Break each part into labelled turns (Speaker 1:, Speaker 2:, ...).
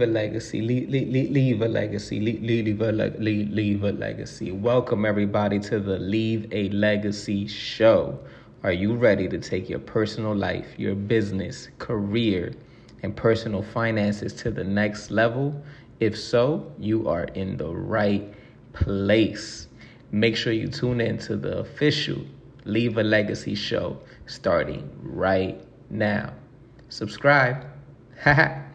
Speaker 1: a legacy. Leave, leave, leave a legacy. Leave, leave, a le- leave, leave a legacy. Welcome everybody to the Leave a Legacy show. Are you ready to take your personal life, your business, career, and personal finances to the next level? If so, you are in the right place. Make sure you tune in to the official Leave a Legacy show starting right now. Subscribe.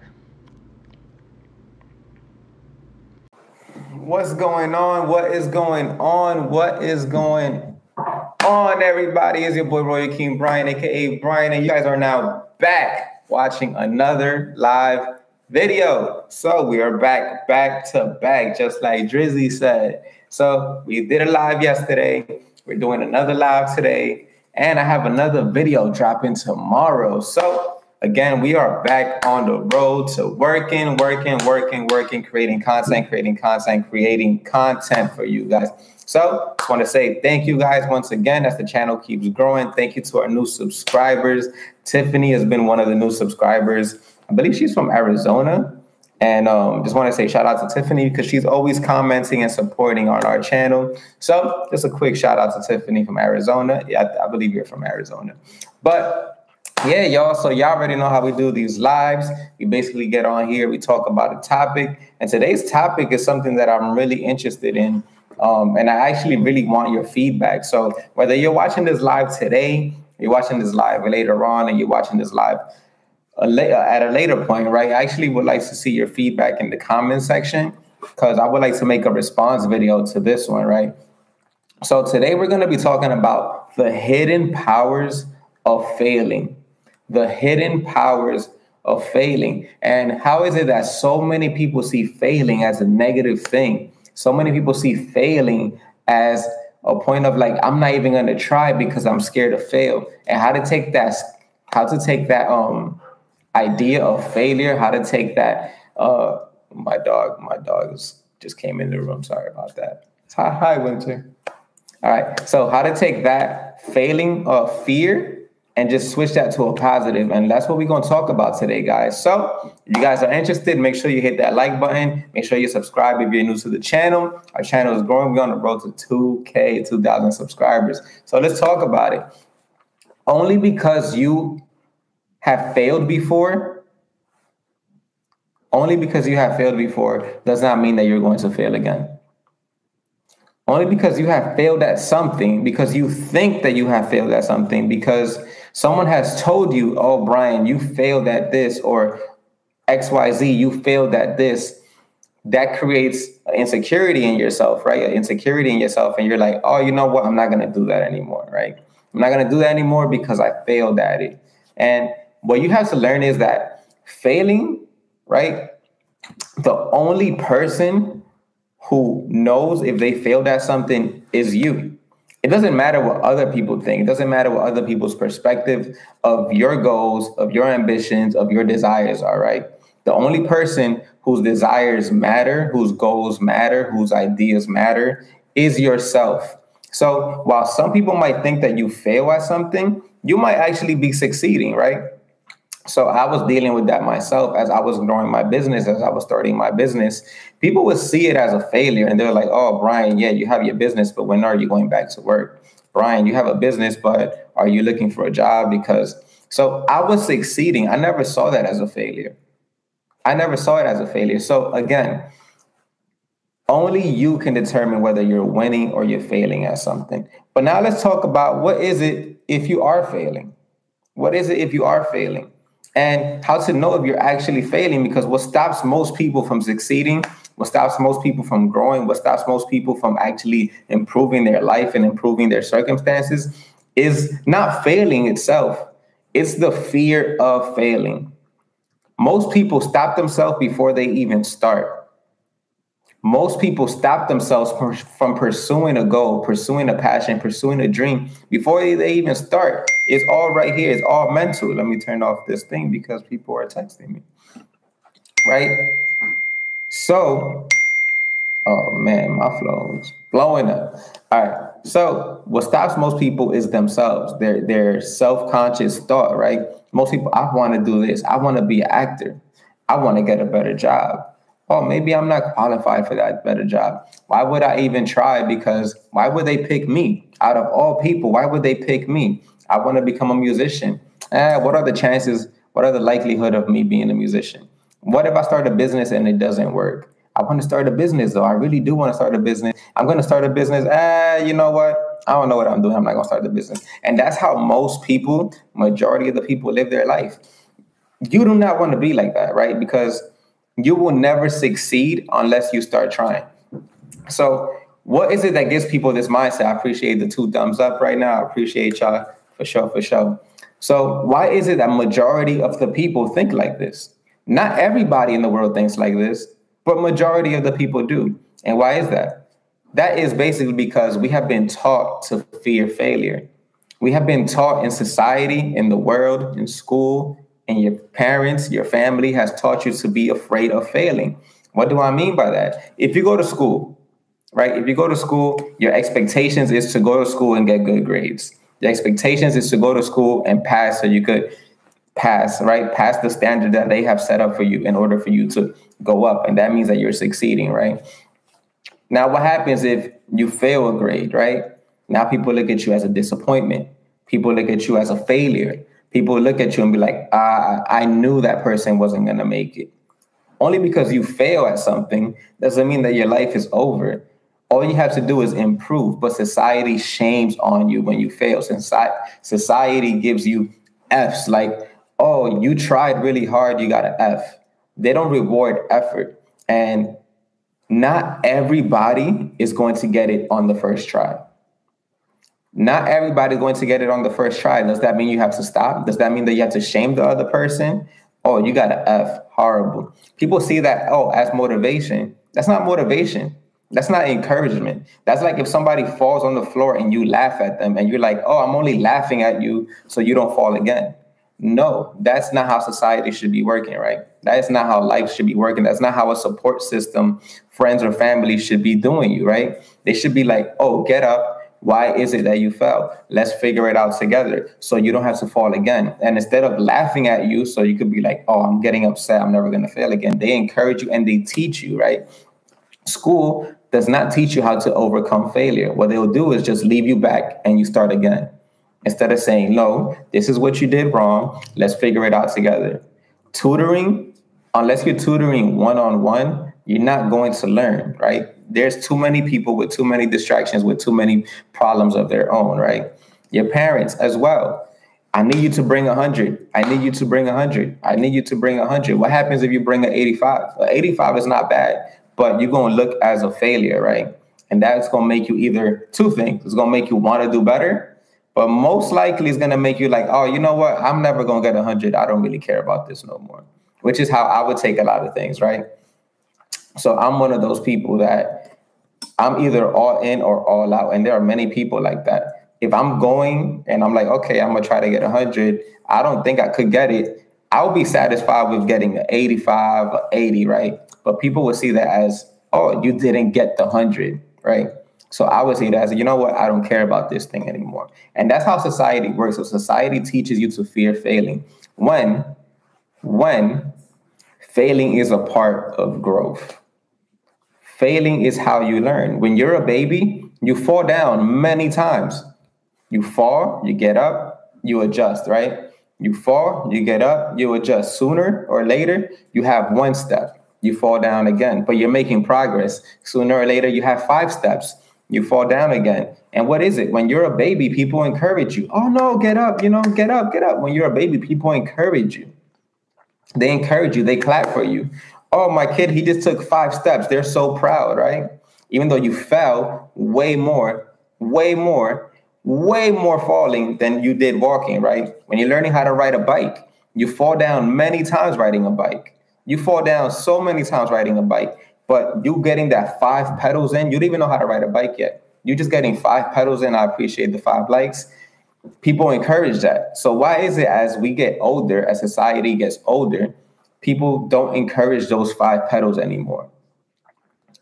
Speaker 1: What's going on? What is going on? What is going on, everybody? Is your boy Royal King Brian, aka Brian, and you guys are now back watching another live video. So we are back, back to back, just like Drizzy said. So we did a live yesterday. We're doing another live today, and I have another video dropping tomorrow. So again, we are back on the road to working, working, working, working, creating content, creating content, creating content for you guys. So just want to say thank you guys once again as the channel keeps growing. Thank you to our new subscribers. Tiffany has been one of the new subscribers. I believe she's from Arizona. And um, just want to say shout out to Tiffany because she's always commenting and supporting on our channel. So just a quick shout out to Tiffany from Arizona. Yeah, I, I believe you're from Arizona. But yeah, y'all. So y'all already know how we do these lives. We basically get on here, we talk about a topic, and today's topic is something that I'm really interested in. Um, and I actually really want your feedback. So whether you're watching this live today, you're watching this live later on, and you're watching this live a later, at a later point, right? I actually would like to see your feedback in the comment section because I would like to make a response video to this one, right? So today we're going to be talking about the hidden powers of failing, the hidden powers of failing, and how is it that so many people see failing as a negative thing? So many people see failing as a point of like I'm not even going to try because I'm scared to fail, and how to take that, how to take that um idea of failure, how to take that. Uh, my dog, my dog just came in the room. Sorry about that. Hi, hi, Winter. All right. So, how to take that failing of fear and just switch that to a positive, and that's what we're gonna talk about today, guys. So, if you guys are interested, make sure you hit that like button. Make sure you subscribe if you're new to the channel. Our channel is growing. We're on the road to 2K, 2,000 subscribers. So let's talk about it. Only because you have failed before, only because you have failed before does not mean that you're going to fail again. Only because you have failed at something, because you think that you have failed at something, because someone has told you, oh, Brian, you failed at this, or XYZ, you failed at this, that creates insecurity in yourself, right? Insecurity in yourself. And you're like, oh, you know what? I'm not going to do that anymore, right? I'm not going to do that anymore because I failed at it. And what you have to learn is that failing, right? The only person who knows if they failed at something is you. It doesn't matter what other people think. It doesn't matter what other people's perspective of your goals, of your ambitions, of your desires are, right? The only person whose desires matter, whose goals matter, whose ideas matter is yourself. So while some people might think that you fail at something, you might actually be succeeding, right? So I was dealing with that myself as I was growing my business, as I was starting my business. People would see it as a failure and they're like, oh, Brian, yeah, you have your business, but when are you going back to work? Brian, you have a business, but are you looking for a job? Because so I was succeeding. I never saw that as a failure. I never saw it as a failure. So again, only you can determine whether you're winning or you're failing at something. But now let's talk about what is it if you are failing? What is it if you are failing? And how to know if you're actually failing because what stops most people from succeeding what stops most people from growing what stops most people from actually improving their life and improving their circumstances is not failing itself. It's the fear of failing. Most people stop themselves before they even start most people stop themselves from, pursuing a goal, pursuing a passion, pursuing a dream before they even start. It's all right here. It's all mental. Let me turn off this thing because people are texting me. Right? So, oh man, my flow is blowing up. All right. So, what stops most people is themselves, their their self-conscious thought, right? Most people, I want to do this. I want to be an actor. I want to get a better job. Oh, maybe I'm not qualified for that better job. Why would I even try? Because why would they pick me? Out of all people, why would they pick me? I want to become a musician. Eh, what are the chances? What are the likelihood of me being a musician? What if I start a business and it doesn't work? I want to start a business though. I really do want to start a business. I'm going to start a business. Ah, you know what? I don't know what I'm doing. I'm not going to start the business. And that's how most people, majority of the people live their life. You do not want to be like that, right? Because you will never succeed unless you start trying. So, what is it that gives people this mindset? I appreciate the two thumbs up right now. I appreciate y'all for sure, for sure. So, why is it that majority of the people think like this? Not everybody in the world thinks like this, but majority of the people do. And why is that? That is basically because we have been taught to fear failure. We have been taught in society, in the world, in school, and your parents, your family has taught you to be afraid of failing. What do I mean by that? If you go to school, right? If you go to school, your expectations is to go to school and get good grades. The expectations is to go to school and pass so you could pass, right? Pass the standard that they have set up for you in order for you to go up. And that means that you're succeeding, right? Now, what happens if you fail a grade, right? Now people look at you as a disappointment. People look at you as a failure. People look at you and be like, ah, I knew that person wasn't going to make it. Only because you fail at something doesn't mean that your life is over. All you have to do is improve, but society shames on you when you fail. Society gives you F's like, oh, you tried really hard, you got an F. They don't reward effort. And not everybody is going to get it on the first try. Not everybody's going to get it on the first try. Does that mean you have to stop? Does that mean that you have to shame the other person? Oh, you got an F. Horrible. People see that, oh, as motivation. That's not motivation. That's not encouragement. That's like if somebody falls on the floor and you laugh at them and you're like, oh, I'm only laughing at you so you don't fall again. No, that's not how society should be working, right? That is not how life should be working. That's not how a support system, friends or family should be doing you, right? They should be like, oh, get up. Why is it that you fell? Let's figure it out together so you don't have to fall again. And instead of laughing at you, so you could be like, oh, I'm getting upset. I'm never going to fail again. They encourage you and they teach you, right? School does not teach you how to overcome failure. What they'll do is just leave you back and you start again. Instead of saying, no, this is what you did wrong, let's figure it out together. Tutoring, unless you're tutoring one on one, you're not going to learn, right? There's too many people with too many distractions, with too many problems of their own, right? Your parents as well. I need you to bring 100. I need you to bring 100. I need you to bring 100. What happens if you bring an 85? 85 is not bad, but you're going to look as a failure, right? And that's going to make you either two things. It's going to make you want to do better but most likely it's gonna make you like, oh, you know what? I'm never gonna get a hundred. I don't really care about this no more. Which is how I would take a lot of things, right? So I'm one of those people that I'm either all in or all out, and there are many people like that. If I'm going and I'm like, okay, I'm gonna try to get a hundred, I don't think I could get it. I'll be satisfied with getting an 85 or 80, right? But people will see that as, oh, you didn't get the hundred, right? So I would say that as you know what, I don't care about this thing anymore. And that's how society works. So society teaches you to fear failing. When, when failing is a part of growth. Failing is how you learn. When you're a baby, you fall down many times. You fall, you get up, you adjust, right? You fall, you get up, you adjust. Sooner or later, you have one step. You fall down again, but you're making progress. Sooner or later, you have five steps you fall down again. And what is it? When you're a baby, people encourage you. Oh no, get up, you know, get up, get up. When you're a baby, people encourage you. They encourage you, they clap for you. Oh, my kid, he just took five steps. They're so proud, right? Even though you fell way more, way more, way more falling than you did walking, right? When you're learning how to ride a bike, you fall down many times riding a bike. You fall down so many times riding a bike. But you getting that five pedals in, you don't even know how to ride a bike yet. You're just getting five pedals in. I appreciate the five likes. People encourage that. So why is it as we get older, as society gets older, people don't encourage those five pedals anymore?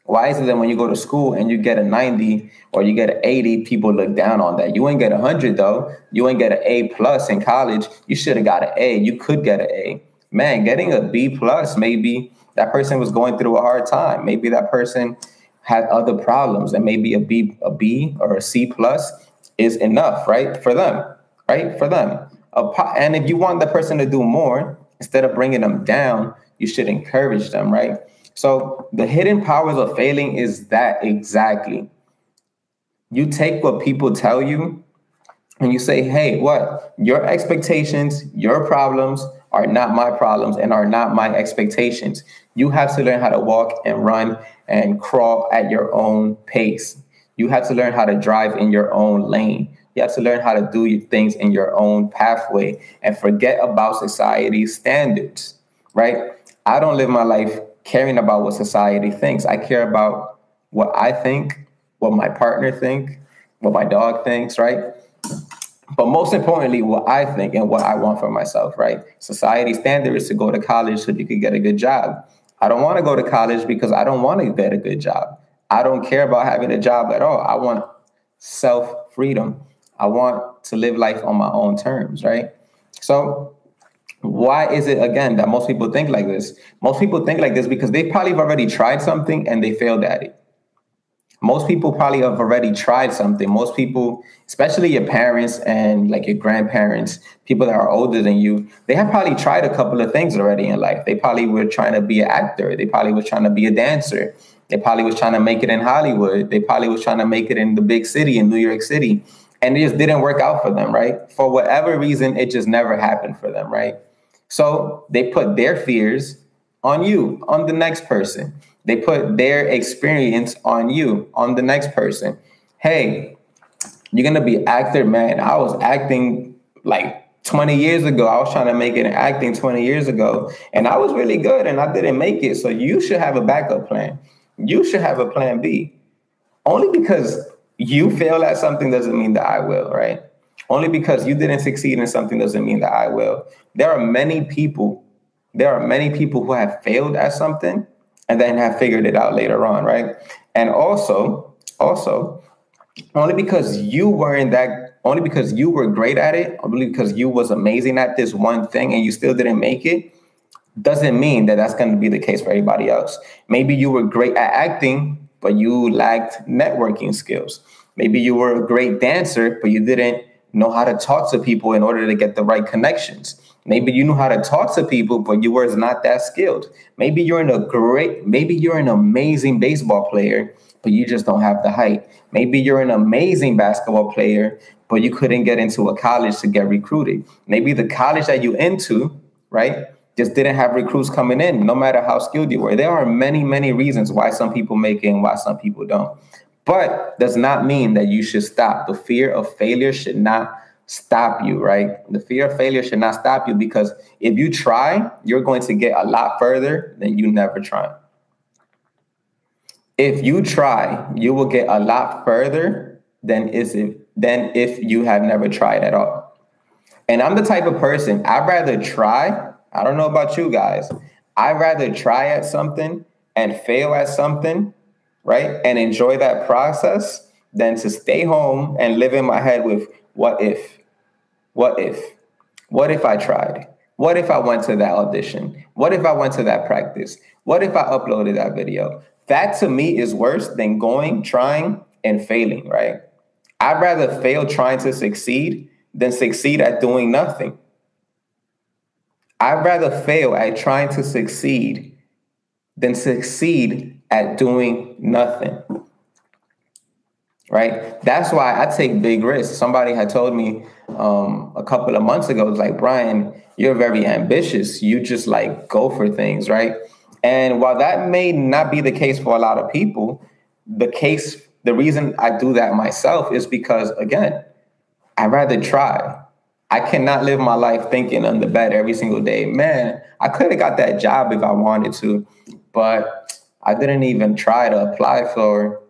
Speaker 1: Why is it that when you go to school and you get a 90 or you get an 80, people look down on that? You ain't get a 100 though. You ain't get an A plus in college. You should have got an A. You could get an A. man, getting a B plus, maybe that person was going through a hard time. Maybe that person had other problems, and maybe a B, a B or a C plus is enough, right, for them, right, for them. And if you want the person to do more, instead of bringing them down, you should encourage them, right? So the hidden powers of failing is that exactly. You take what people tell you and you say, hey, what? Your expectations, your problems are not my problems and are not my expectations. You have to learn how to walk and run and crawl at your own pace. You have to learn how to drive in your own lane. You have to learn how to do things in your own pathway and forget about society's standards, right? I don't live my life caring about what society thinks. I care about what I think, what my partner think, what my dog thinks, right? But most importantly, what I think and what I want for myself, right? Society standard is to go to college so you can get a good job. I don't want to go to college because I don't want to get a good job. I don't care about having a job at all. I want self freedom. I want to live life on my own terms, right? So why is it again that most people think like this? Most people think like this because they probably have already tried something and they failed at it. Most people probably have already tried something. Most people, especially your parents and like your grandparents, people that are older than you, they have probably tried a couple of things already in life. They probably were trying to be an actor. They probably was trying to be a dancer. They probably was trying to make it in Hollywood. They probably was trying to make it in the big city in New York City. And it just didn't work out for them, right? For whatever reason, it just never happened for them, right? So they put their fears on you, on the next person. They put their experience on you, on the next person. Hey, you're gonna be actor, man. I was acting like 20 years ago. I was trying to make it in acting 20 years ago, and I was really good and I didn't make it. So you should have a backup plan. You should have a plan B. Only because you fail at something doesn't mean that I will, right? Only because you didn't succeed in something doesn't mean that I will. There are many people, there are many people who have failed at something and then have figured it out later on, right? And also, also, only because you were in that, only because you were great at it, only because you was amazing at this one thing and you still didn't make it, doesn't mean that that's going to be the case for everybody else. Maybe you were great at acting, but you lacked networking skills. Maybe you were a great dancer, but you didn't know how to talk to people in order to get the right connections. Maybe you knew how to talk to people, but you were not that skilled. Maybe you're in a great, maybe you're an amazing baseball player, but you just don't have the height. Maybe you're an amazing basketball player, but you couldn't get into a college to get recruited. Maybe the college that you into, right, just didn't have recruits coming in, no matter how skilled you were. There are many, many reasons why some people make it and why some people don't but does not mean that you should stop. The fear of failure should not stop you, right? The fear of failure should not stop you because if you try, you're going to get a lot further than you never try. If you try, you will get a lot further than is if than if you have never tried at all. And I'm the type of person I'd rather try. I don't know about you guys. I'd rather try at something and fail at something right? And enjoy that process than to stay home and live in my head with what if? What if? What if I tried? What if I went to that audition? What if I went to that practice? What if I uploaded that video? That to me is worse than going, trying, and failing, right? I'd rather fail trying to succeed than succeed at doing nothing. I'd rather fail at trying to succeed than succeed at doing nothing. Right? That's why I take big risks. Somebody had told me um, a couple of months ago, like, Brian, you're very ambitious. You just like go for things, right? And while that may not be the case for a lot of people, the case, the reason I do that myself is because, again, I'd rather try. I cannot live my life thinking on the bed every single day. Man, I could have got that job if I wanted to, but I didn't even try to apply for.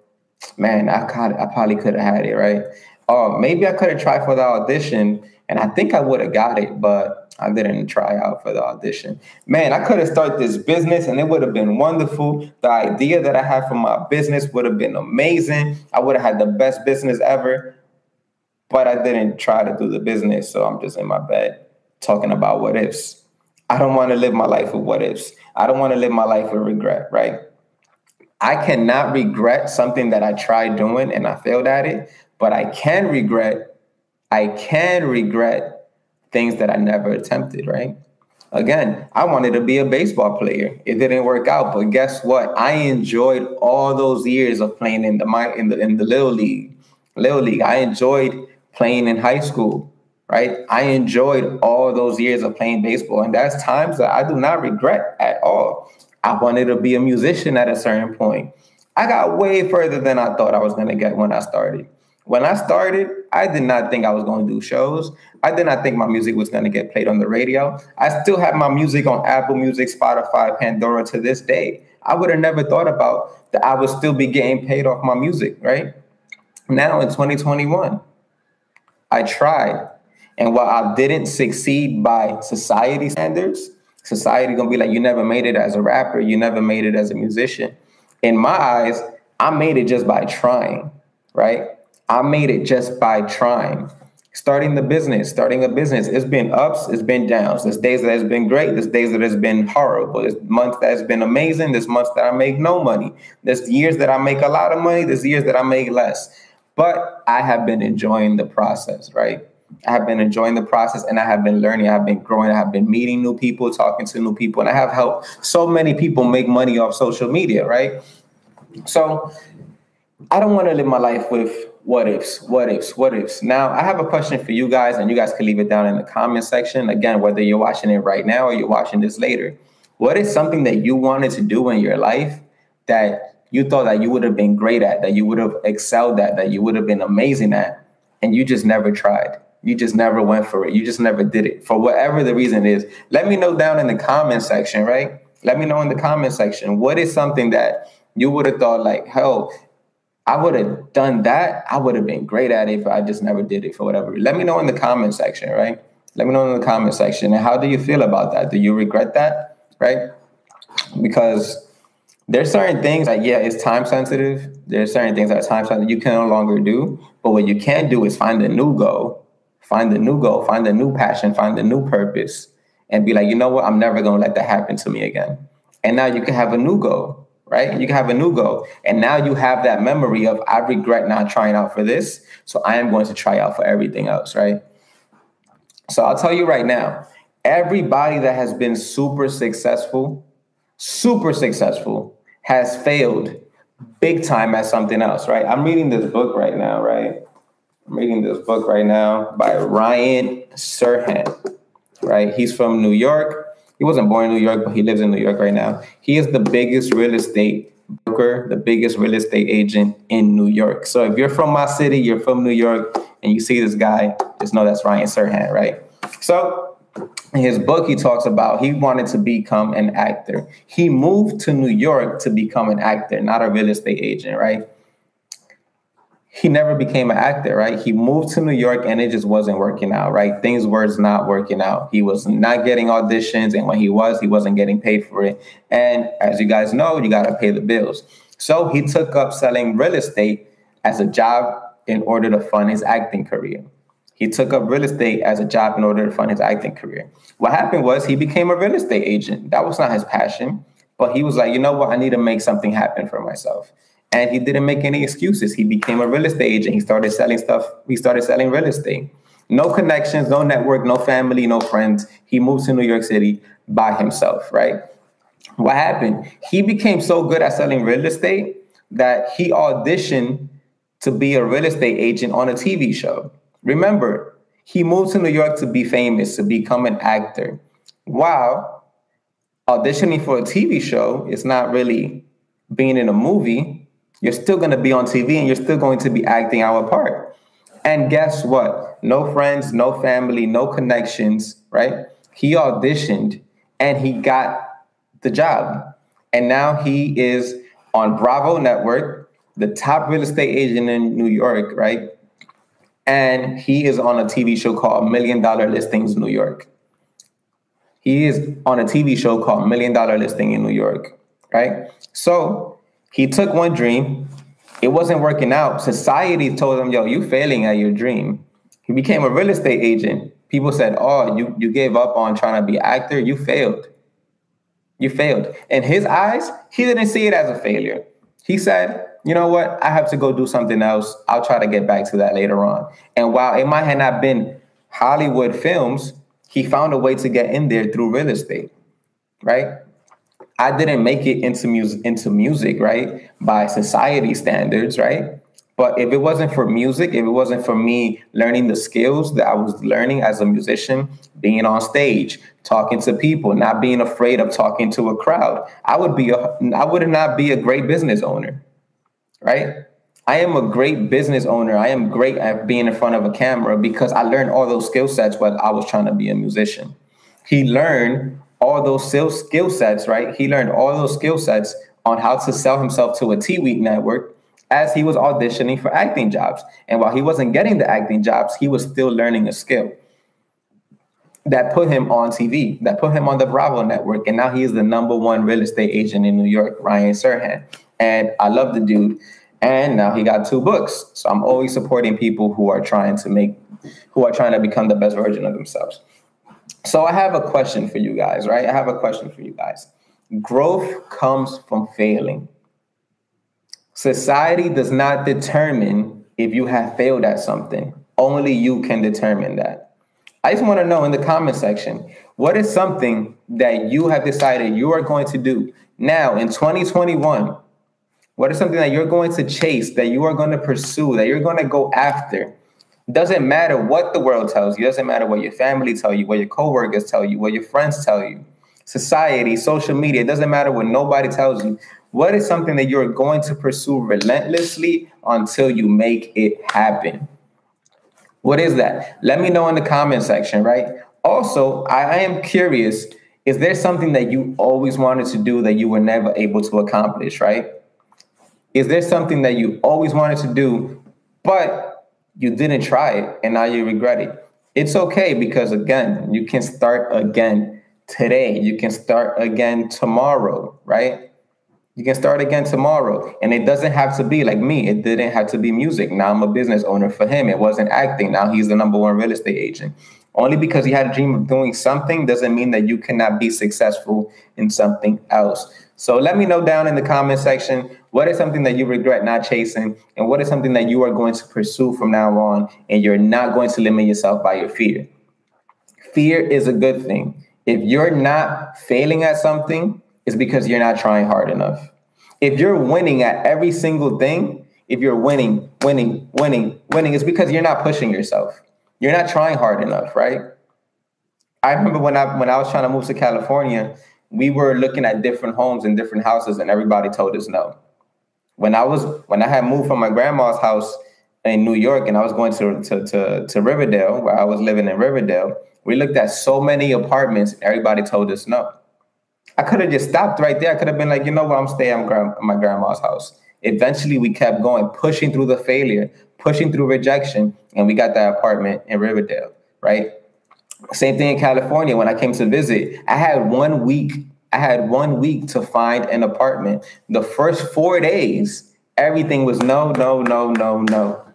Speaker 1: Man, I could, I probably could have had it right. Or maybe I could have tried for the audition, and I think I would have got it, but I didn't try out for the audition. Man, I could have started this business, and it would have been wonderful. The idea that I had for my business would have been amazing. I would have had the best business ever, but I didn't try to do the business, so I'm just in my bed talking about what ifs. I don't want to live my life with what ifs. I don't want to live my life with regret, right? I cannot regret something that I tried doing and I failed at it, but I can regret, I can regret things that I never attempted, right? Again, I wanted to be a baseball player. It didn't work out, but guess what? I enjoyed all those years of playing in the in the in the little league. Little league. I enjoyed playing in high school, right? I enjoyed all those years of playing baseball, and that's times that I do not regret at all. I wanted to be a musician at a certain point. I got way further than I thought I was going to get when I started. When I started, I did not think I was going to do shows. I did not think my music was going to get played on the radio. I still have my music on Apple Music, Spotify, Pandora to this day. I would have never thought about that I would still be getting paid off my music, right? Now in 2021, I tried. And while I didn't succeed by society standards, society gonna be like, you never made it as a rapper, you never made it as a musician. In my eyes, I made it just by trying, right? I made it just by trying. Starting the business, starting a business, it's been ups, it's been downs. There's days that has been great, there's days that has been horrible. There's months that has been amazing, there's months that I make no money. There's years that I make a lot of money, there's years that I make less. But I have been enjoying the process, right? I have been enjoying the process and I have been learning. I have been growing. I have been meeting new people, talking to new people, and I have helped so many people make money off social media, right? So I don't want to live my life with what ifs, what ifs, what ifs. Now, I have a question for you guys, and you guys can leave it down in the comment section. Again, whether you're watching it right now or you're watching this later, what is something that you wanted to do in your life that you thought that you would have been great at, that you would have excelled at, that you would have been amazing at, and you just never tried? You just never went for it. You just never did it for whatever the reason is. Let me know down in the comment section, right? Let me know in the comment section what is something that you would have thought like, hell, I would have done that. I would have been great at it, but I just never did it for whatever. Let me know in the comment section, right? Let me know in the comment section. And how do you feel about that? Do you regret that, right? Because there's certain things that yeah, it's time sensitive. There's certain things that are time sensitive you can no longer do. But what you can do is find a new goal find a new goal, find a new passion, find a new purpose, and be like, you know what, I'm never gonna let that happen to me again. And now you can have a new goal, right? You can have a new goal. And now you have that memory of, I regret not trying out for this. So I am going to try out for everything else, right? So I'll tell you right now, everybody that has been super successful, super successful, has failed big time at something else, right? I'm reading this book right now, right? I'm reading this book right now by Ryan Serhant. Right, he's from New York. He wasn't born in New York, but he lives in New York right now. He is the biggest real estate broker, the biggest real estate agent in New York. So if you're from my city, you're from New York, and you see this guy, just know that's Ryan Serhant, right? So in his book, he talks about he wanted to become an actor. He moved to New York to become an actor, not a real estate agent, right? he never became an actor, right? He moved to New York and it just wasn't working out, right? Things were not working out. He was not getting auditions, and when he was, he wasn't getting paid for it. And as you guys know, you got to pay the bills. So he took up selling real estate as a job in order to fund his acting career. He took up real estate as a job in order to fund his acting career. What happened was he became a real estate agent. That was not his passion, but he was like, you know what? I need to make something happen for myself and he didn't make any excuses. He became a real estate agent. He started selling stuff. He started selling real estate. No connections, no network, no family, no friends. He moved to New York City by himself, right? What happened? He became so good at selling real estate that he auditioned to be a real estate agent on a TV show. Remember, he moved to New York to be famous, to become an actor. While auditioning for a TV show is not really being in a movie, you're still going to be on TV and you're still going to be acting our part. And guess what? No friends, no family, no connections, right? He auditioned and he got the job. And now he is on Bravo Network, the top real estate agent in New York, right? And he is on a TV show called Million Dollar Listings New York. He is on a TV show called Million Dollar Listing in New York, right? So he took one dream, it wasn't working out. Society told him, yo, you failing at your dream. He became a real estate agent, People said, "Oh, you you gave up on trying to be actor. You failed. You failed." In his eyes, he didn't see it as a failure. He said, "You know what? I have to go do something else. I'll try to get back to that later on." And while it might have not been Hollywood films, he found a way to get in there through real estate, right? I didn't make it into music into music, right? By society standards, right? But if it wasn't for music, if it wasn't for me learning the skills that I was learning as a musician, being on stage, talking to people, not being afraid of talking to a crowd, I would be a, I would not be a great business owner, right? I am a great business owner. I am great at being in front of a camera because I learned all those skill sets while I was trying to be a musician. He learned all those skill sets, right? He learned all those skill sets on how to sell himself to a T Week network as he was auditioning for acting jobs. And while he wasn't getting the acting jobs, he was still learning a skill that put him on TV, that put him on the Bravo network. And now he is the number one real estate agent in New York, Ryan Serhant. And I love the dude. And now he got two books. So I'm always supporting people who are trying to make, who are trying to become the best version of themselves. So I have a question for you guys, right? I have a question for you guys. Growth comes from failing. Society does not determine if you have failed at something. Only you can determine that. I just want to know in the comment section what is something that you have decided you are going to do now in 2021? What is something that you're going to chase, that you are going to pursue, that you're going to go after? Doesn't matter what the world tells you, doesn't matter what your family tell you, what your coworkers tell you, what your friends tell you, society, social media, it doesn't matter what nobody tells you. What is something that you're going to pursue relentlessly until you make it happen? What is that? Let me know in the comment section, right? Also, I, I am curious is there something that you always wanted to do that you were never able to accomplish, right? Is there something that you always wanted to do, but you didn't try it and now you regret it? It's okay because, again, you can start again today. You can start again tomorrow, right? You can start again tomorrow. And it doesn't have to be like me. It didn't have to be music. Now I'm a business owner for him. It wasn't acting. Now he's the number one real estate agent. Only because he had a dream of doing something doesn't mean that you cannot be successful in something else. So let me know down in the comment section what is something that you regret not chasing and what is something that you are going to pursue from now on and you're not going to limit yourself by your fear. Fear is a good thing. If you're not failing at something, it's because you're not trying hard enough. If you're winning at every single thing, if you're winning, winning, winning, winning, it's because you're not pushing yourself. You're not trying hard enough, right? I remember when I when I was trying to move to California, we were looking at different homes and different houses, and everybody told us no. When I was when I had moved from my grandma's house in New York, and I was going to to to, to Riverdale, where I was living in Riverdale, we looked at so many apartments, and everybody told us no. I could have just stopped right there. I could have been like, you know what, I'm staying at my grandma's house. Eventually, we kept going, pushing through the failure, pushing through rejection, and we got that apartment in Riverdale, right? Same thing in California. When I came to visit, I had one week. I had one week to find an apartment. The first four days, everything was no, no, no, no, no.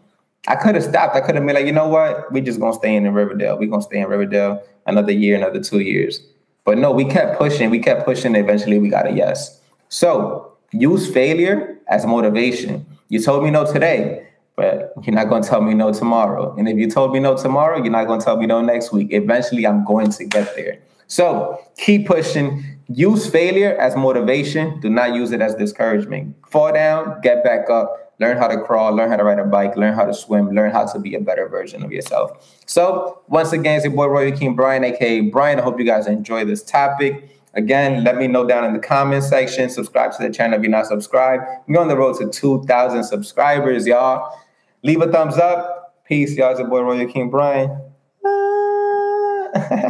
Speaker 1: I could have stopped. I could have been like, you know what? We're just gonna stay in Riverdale. We're gonna stay in Riverdale another year, another two years. But no, we kept pushing, we kept pushing. Eventually, we got a yes. So use failure as motivation. You told me no today, but you're not going to tell me no tomorrow. And if you told me no tomorrow, you're not going to tell me no next week. Eventually, I'm going to get there. So keep pushing. Use failure as motivation. Do not use it as discouragement. Fall down, get back up learn how to crawl, learn how to ride a bike, learn how to swim, learn how to be a better version of yourself. So, once again, it's your boy Roy King Brian, aka Brian. I hope you guys enjoy this topic. Again, let me know down in the comment section. Subscribe to the channel if you're not subscribed. We're on the road to 2,000 subscribers, y'all. Leave a thumbs up. Peace, y'all. It's your boy Royal King Brian. Ah.